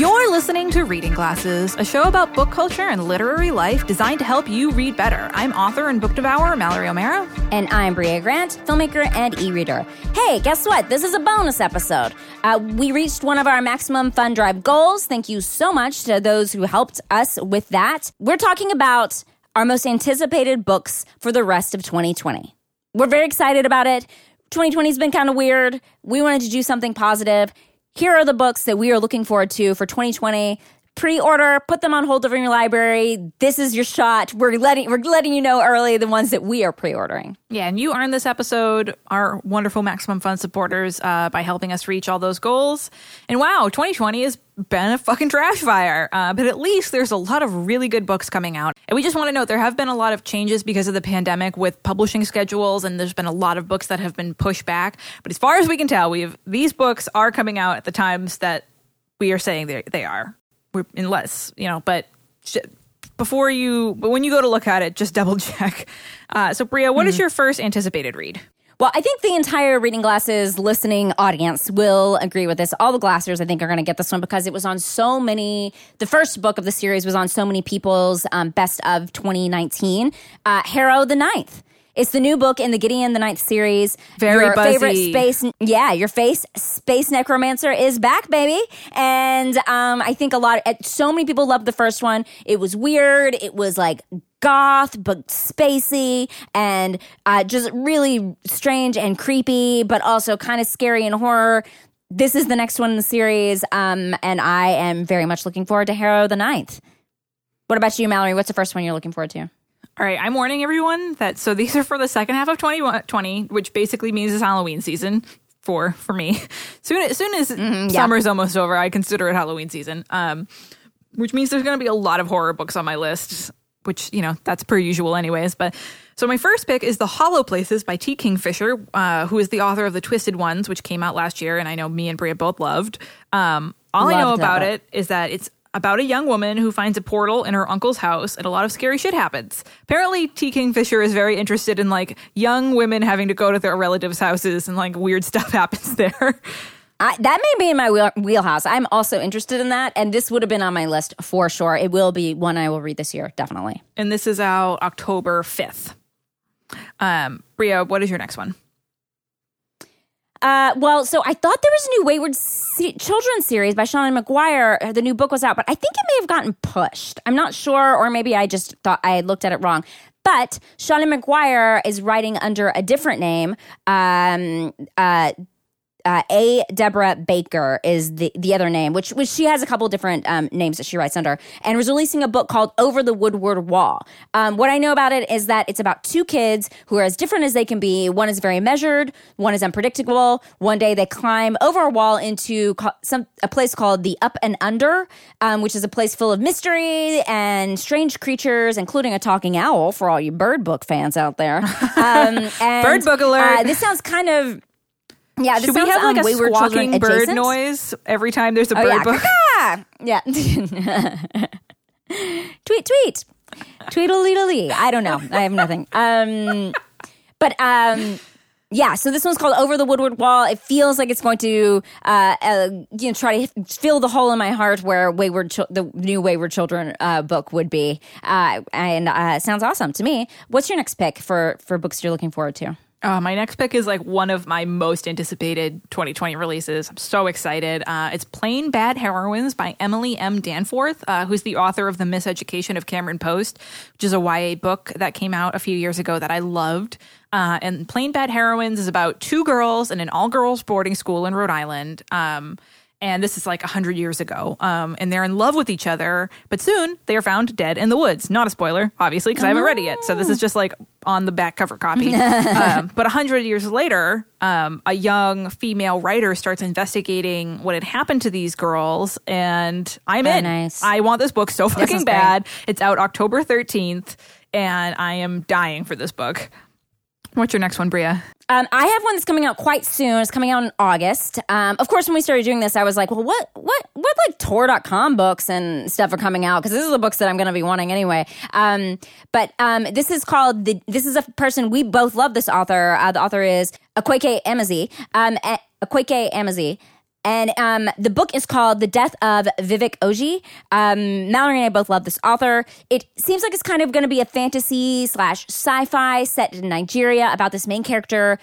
You're listening to Reading Glasses, a show about book culture and literary life designed to help you read better. I'm author and book devourer Mallory O'Meara. And I'm Brea Grant, filmmaker and e reader. Hey, guess what? This is a bonus episode. Uh, we reached one of our maximum fun drive goals. Thank you so much to those who helped us with that. We're talking about our most anticipated books for the rest of 2020. We're very excited about it. 2020 has been kind of weird. We wanted to do something positive. Here are the books that we are looking forward to for 2020 pre-order, put them on hold over in your library. This is your shot. We're letting we're letting you know early the ones that we are pre-ordering. Yeah, and you earned this episode, our wonderful Maximum Fun supporters, uh, by helping us reach all those goals. And wow, 2020 has been a fucking trash fire. Uh, but at least there's a lot of really good books coming out. And we just want to note there have been a lot of changes because of the pandemic with publishing schedules, and there's been a lot of books that have been pushed back. But as far as we can tell, we've these books are coming out at the times that we are saying they they are unless you know, but before you, but when you go to look at it, just double check. Uh, so, Brea, what mm-hmm. is your first anticipated read? Well, I think the entire Reading Glasses listening audience will agree with this. All the Glassers, I think, are going to get this one because it was on so many. The first book of the series was on so many people's um, best of 2019. Uh, Harrow the Ninth. It's the new book in the Gideon the Ninth series. Very your buzzy. favorite space, yeah, your face space necromancer is back, baby. And um, I think a lot. Of, so many people loved the first one. It was weird. It was like goth but spacey and uh, just really strange and creepy, but also kind of scary and horror. This is the next one in the series, um, and I am very much looking forward to Harrow the Ninth. What about you, Mallory? What's the first one you're looking forward to? All right, I'm warning everyone that so these are for the second half of 2020, which basically means it's Halloween season for for me. Soon as soon as mm-hmm, yeah. summer's almost over, I consider it Halloween season. Um, which means there's going to be a lot of horror books on my list, which you know that's per usual, anyways. But so my first pick is The Hollow Places by T. Kingfisher, uh, who is the author of The Twisted Ones, which came out last year, and I know me and Brea both loved. Um, all loved I know about it is that it's about a young woman who finds a portal in her uncle's house and a lot of scary shit happens. Apparently, T. Kingfisher is very interested in like young women having to go to their relatives' houses and like weird stuff happens there. I, that may be in my wheel, wheelhouse. I'm also interested in that, and this would have been on my list for sure. It will be one I will read this year, definitely. And this is out October 5th. Um, Brea, what is your next one? Uh, well, so I thought there was a new Wayward se- Children series by Seanan McGuire. The new book was out, but I think it may have gotten pushed. I'm not sure, or maybe I just thought I looked at it wrong. But Seanan McGuire is writing under a different name. Um, uh, uh, a Deborah Baker is the the other name, which which she has a couple different um, names that she writes under, and was releasing a book called Over the Woodward Wall. Um, what I know about it is that it's about two kids who are as different as they can be. One is very measured, one is unpredictable. One day they climb over a wall into some a place called the Up and Under, um, which is a place full of mystery and strange creatures, including a talking owl for all you bird book fans out there. Um, and, bird book alert! Uh, this sounds kind of yeah, should we have like um, a squawking bird noise every time there's a oh, bird yeah. book? yeah. tweet, tweet, tweedledee. I don't know. I have nothing. Um, but um, yeah. So this one's called Over the Woodward Wall. It feels like it's going to, uh, uh you know, try to fill the hole in my heart where Wayward, Ch- the new Wayward Children uh, book would be. Uh, and uh, sounds awesome to me. What's your next pick for for books you're looking forward to? Uh, my next pick is like one of my most anticipated 2020 releases. I'm so excited. Uh, it's Plain Bad Heroines by Emily M. Danforth, uh, who's the author of The Miseducation of Cameron Post, which is a YA book that came out a few years ago that I loved. Uh, and Plain Bad Heroines is about two girls in an all girls boarding school in Rhode Island. Um, and this is like 100 years ago. Um, and they're in love with each other but soon they are found dead in the woods. Not a spoiler obviously because i haven't read it yet. So this is just like on the back cover copy. Um, but 100 years later um, a young female writer starts investigating what had happened to these girls and i'm Very in. nice. i want this book so fucking bad. Great. it's out october 13th and i am dying for this book What's your next one, Brea? Um, I have one that's coming out quite soon. It's coming out in August. Um, of course, when we started doing this, I was like, well, what, what, what like Tor.com books and stuff are coming out? Because this is the books that I'm going to be wanting anyway. Um, but um, this is called, the, this is a person, we both love this author. Uh, the author is Akwaeke Emezi. Um, Akwaeke Emezi. And um, the book is called The Death of Vivek Oji. Um, Mallory and I both love this author. It seems like it's kind of going to be a fantasy slash sci fi set in Nigeria about this main character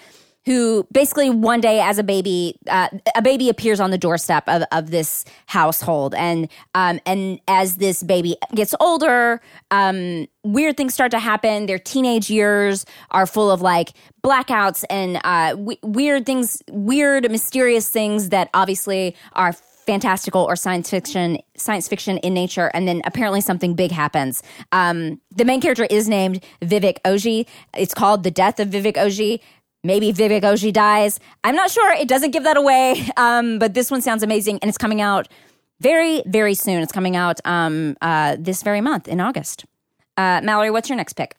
who basically one day as a baby, uh, a baby appears on the doorstep of, of this household, and um, and as this baby gets older, um, weird things start to happen. Their teenage years are full of like blackouts and uh, w- weird things, weird mysterious things that obviously are fantastical or science fiction science fiction in nature. And then apparently something big happens. Um, the main character is named vivek oji. It's called the death of vivek oji Maybe Vivek Oji dies. I'm not sure. It doesn't give that away. Um, but this one sounds amazing, and it's coming out very, very soon. It's coming out um, uh, this very month in August. Uh, Mallory, what's your next pick?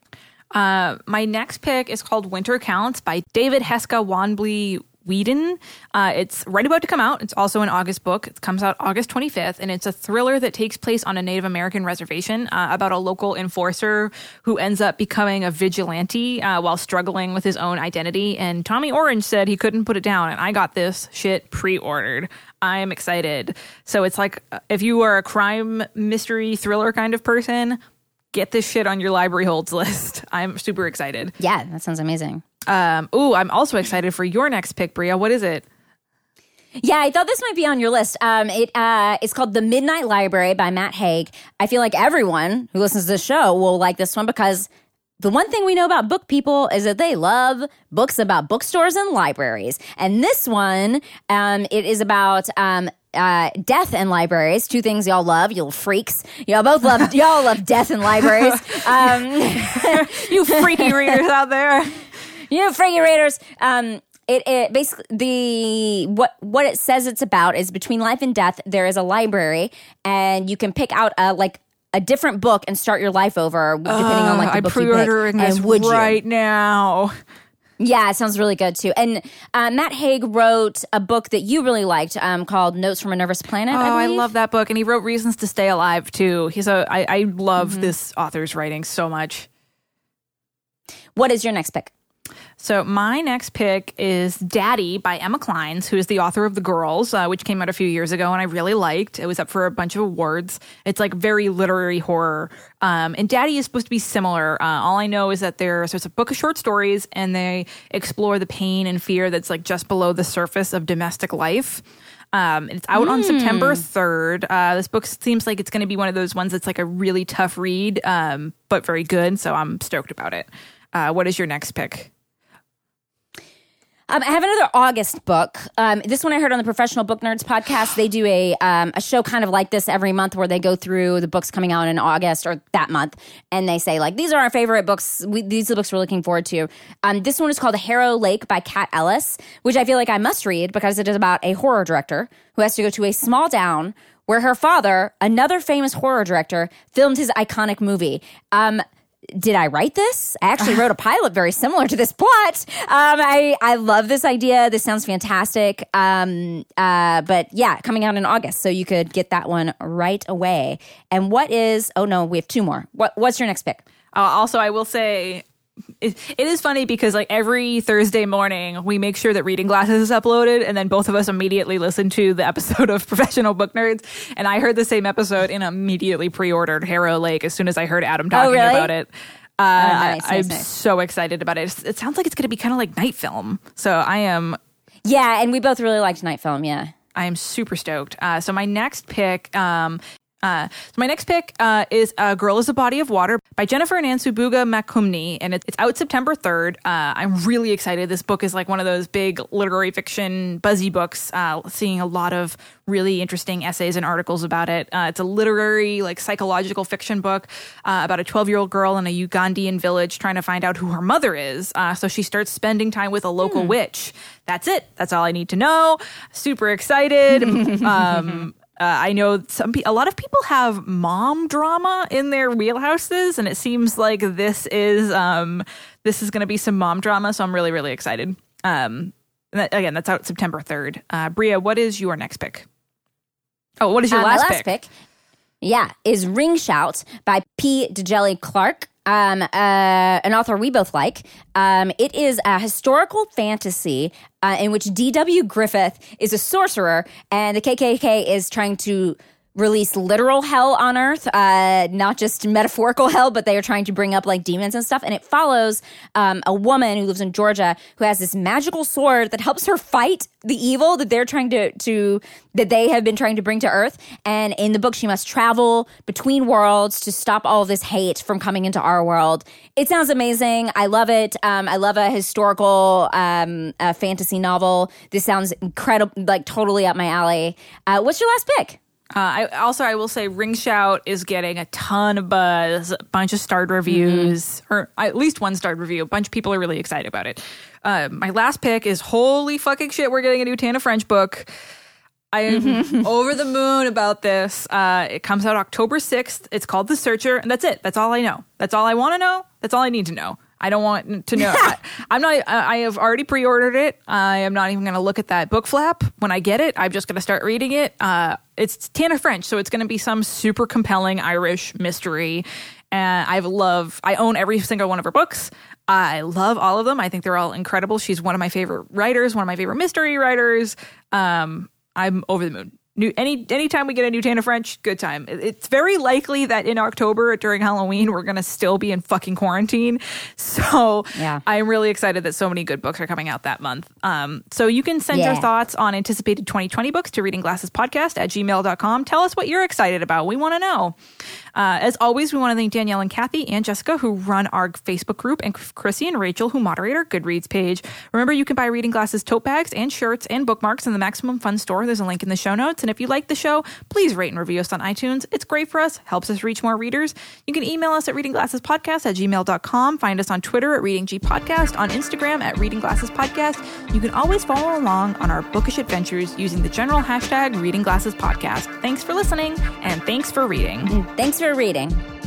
Uh, my next pick is called Winter Counts by David Heska Wanbli Weiden. Uh, it's right about to come out. It's also an August book. It comes out August 25th, and it's a thriller that takes place on a Native American reservation uh, about a local enforcer who ends up becoming a vigilante uh, while struggling with his own identity. And Tommy Orange said he couldn't put it down, and I got this shit pre ordered. I am excited. So it's like uh, if you are a crime mystery thriller kind of person, get this shit on your library holds list. I'm super excited. Yeah, that sounds amazing. Um, ooh, I'm also excited for your next pick, Brea. What is it? Yeah, I thought this might be on your list. Um, it uh, it's called The Midnight Library by Matt Haig. I feel like everyone who listens to this show will like this one because the one thing we know about book people is that they love books about bookstores and libraries. And this one, um, it is about um, uh, death and libraries. Two things y'all love, you little freaks. Y'all both love y'all love death and libraries. Um, you freaky readers out there. You freaky readers. Um, it, it basically the what what it says it's about is between life and death. There is a library, and you can pick out a like a different book and start your life over depending uh, on like the I'm book pre-ordering you pick. this would right you? now. Yeah, it sounds really good too. And uh, Matt Haig wrote a book that you really liked um, called Notes from a Nervous Planet. Oh, I, I, love that book, and he wrote Reasons to Stay Alive too. He's a I, I love mm-hmm. this author's writing so much. What is your next pick? So my next pick is Daddy by Emma Clines, who is the author of The Girls, uh, which came out a few years ago and I really liked. It was up for a bunch of awards. It's like very literary horror. Um, and Daddy is supposed to be similar. Uh, all I know is that there's, there's a book of short stories and they explore the pain and fear that's like just below the surface of domestic life. Um, it's out mm. on September 3rd. Hmm. Uh, this book seems like it's going to be one of those ones that's like a really tough read, um, but very good. So I'm stoked about it. Uh, what is your next pick? Um, I have another August book. Um, this one I heard on the Professional Book Nerds podcast. They do a um, a show kind of like this every month where they go through the books coming out in August or that month, and they say like these are our favorite books. We, these are the books we're looking forward to. Um, this one is called Harrow Lake by Kat Ellis, which I feel like I must read because it is about a horror director who has to go to a small town where her father, another famous horror director, filmed his iconic movie. Um, did I write this? I actually wrote a pilot very similar to this plot. Um, I I love this idea. This sounds fantastic. Um, uh, but yeah, coming out in August, so you could get that one right away. And what is? Oh no, we have two more. What What's your next pick? Uh, also, I will say it, it is funny because like every Thursday morning we make sure that Reading Glasses is uploaded, and then both of us immediately listen to the episode of Professional Book Nerds. And I heard the same episode and immediately pre-ordered Harrow Lake as soon as I heard Adam talking oh, really? about it. Uh, oh, nice, I, am nice. so excited about it. It sounds like it's going to be kind of like Night Film. So I am. Yeah, and we both really liked Night Film. Yeah. I am super stoked. Uh, so my next pick um, uh, so my next pick uh, is "A Girl Is a Body of Water" by Jennifer Nansubuga Makumbi, and it's out September third. Uh, I'm really excited. This book is like one of those big literary fiction buzzy books. Uh, seeing a lot of really interesting essays and articles about it. Uh, it's a literary, like psychological fiction book uh, about a 12 year old girl in a Ugandan village trying to find out who her mother is. so she starts spending time with a local hmm. witch. That's it. That's all I need to know. Super excited. um, uh, I know some pe- a lot of people have mom drama in their wheelhouses, and it seems like this is um, this is going to be some mom drama. So I'm really really excited. Um, that, again, that's out September third. Uh, Brea, what is your next pick? Oh, what is your uh, last, last pick? pick? Yeah, is Ring Shout by P. Djèlí Clark. Um, uh, an author we both like. Um, it is a historical fantasy uh, in which D.W. Griffith is a sorcerer, and the KKK is trying to release literal hell on earth, uh, not just metaphorical hell, but they are trying to bring up like demons and stuff. And it follows um, a woman who lives in Georgia who has this magical sword that helps her fight the evil that they're trying to to that they have been trying to bring to earth. And in the book, she must travel between worlds to stop all this hate from coming into our world. It sounds amazing. I love it. Um, I love a historical um, a fantasy novel. This sounds incredible, like totally up my alley. Uh, what's your last pick? Uh, I also I will say Ring Shout is getting a ton of buzz, a bunch of starred reviews, mm-hmm. or at least one starred review. A bunch of people are really excited about it. Uh, my last pick is holy fucking shit. We're getting a new Tana French book. I am mm-hmm. over the moon about this. Uh, it comes out October sixth. It's called The Searcher, and that's it. That's all I know. That's all I want to know. That's all I need to know. I don't want to know. I, am not. I have already pre-ordered it. I am not even going to look at that book flap when I get it. I'm just going to start reading it. Uh, it's Tana French, so it's going to be some super compelling Irish mystery. And I love. I own every single one of her books. I love all of them. I think they're all incredible. She's one of my favorite writers, one of my favorite mystery writers. Um, I'm over the moon new any anytime we get a new Tana French, good time. It's very likely that in October during Halloween we're gonna still be in fucking quarantine. So yeah. I'm really excited that so many good books are coming out that month. Um, so you can send yeah. your thoughts on anticipated 2020 books to reading glasses podcast at gmail.com. Tell us what you're excited about. We want to know. Uh, as always, we want to thank Danielle and Kathy and Jessica who run our Facebook group and Chrissy and Rachel who moderate our Goodreads page. Remember, you can buy reading glasses tote bags and shirts and bookmarks in the Maximum Fun store. There's a link in the show notes. And if you like the show, please rate and review us on iTunes. It's great for us, helps us reach more readers. You can email us at readingglassespodcast at gmail.com. Find us on Twitter at Reading G Podcast, on Instagram at readingglassespodcast. You can always follow along on our bookish adventures using the general hashtag readingglassespodcast. Thanks for listening and thanks for reading. Thanks for reading.